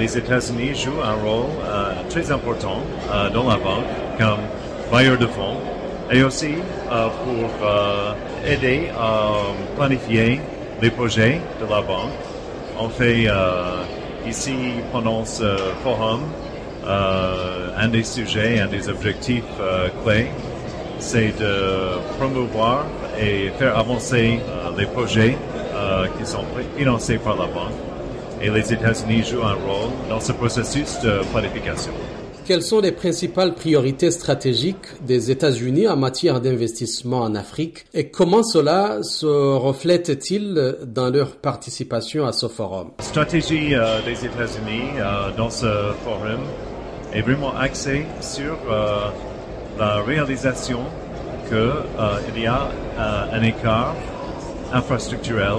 Les États-Unis jouent un rôle euh, très important euh, dans la banque comme bailleur de fonds et aussi euh, pour aider à planifier les projets de la banque. On fait ici pendant ce forum un des sujets, un des objectifs clés, c'est de promouvoir et faire avancer les projets qui sont financés par la banque. Et les États-Unis jouent un rôle dans ce processus de planification. Quelles sont les principales priorités stratégiques des États-Unis en matière d'investissement en Afrique et comment cela se reflète-t-il dans leur participation à ce forum? La stratégie euh, des États-Unis euh, dans ce forum est vraiment axée sur euh, la réalisation qu'il y a un écart infrastructurel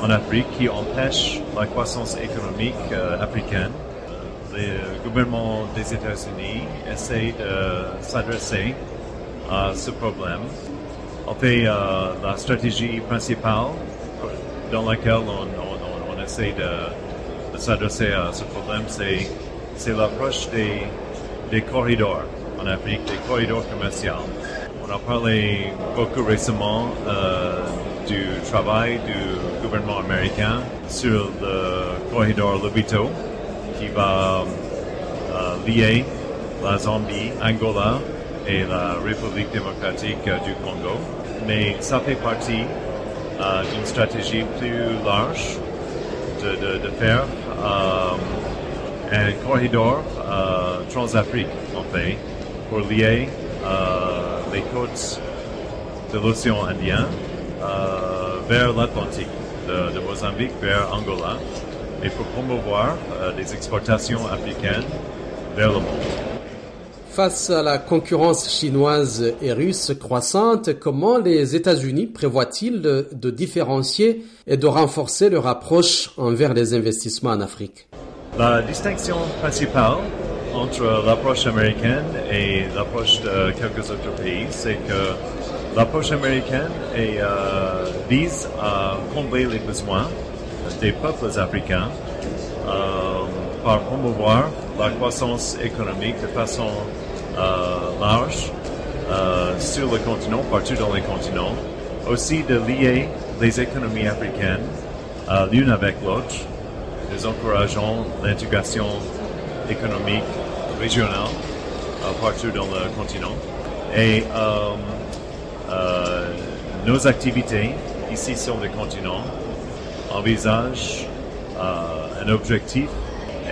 en Afrique qui empêche la croissance économique euh, africaine. Le gouvernement des États-Unis essaie de s'adresser à ce problème. En fait, euh, la stratégie principale dans laquelle on, essaie de, s'adresser à ce problème, c'est, l'approche des, corridors en Afrique, des corridors commerciaux. On a parlé beaucoup récemment euh, du travail du gouvernement américain sur le corridor Lobito qui va euh, lier la Zambie, Angola et la République démocratique euh, du Congo. Mais ça fait partie euh, d'une stratégie plus large de, faire un corridor euh, transafrique, en fait, pour lier les côtes de l'océan Indien vers l'Atlantique, de, de Mozambique vers Angola, et pour promouvoir euh, des exportations africaines vers le monde. Face à la concurrence chinoise et russe croissante, comment les États-Unis prévoient-ils de, de différencier et de renforcer leur approche envers les investissements en Afrique? La distinction principale entre l'approche américaine et l'approche de quelques autres pays, c'est que l'approche américaine est, euh, vise à combler les besoins des peuples africains euh, par promouvoir la croissance économique de façon euh, large euh, sur le continent, partout dans les continents. Aussi de lier les économies africaines euh, l'une avec l'autre nous encourageons l'intégration économique régionale euh, partout dans le continent. Et euh, euh, nos activités ici sur le continent envisagent euh, un objectif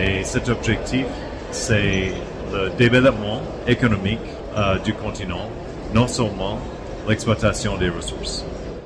et cet objectif c'est le développement économique euh, du continent, non seulement l'exploitation des ressources.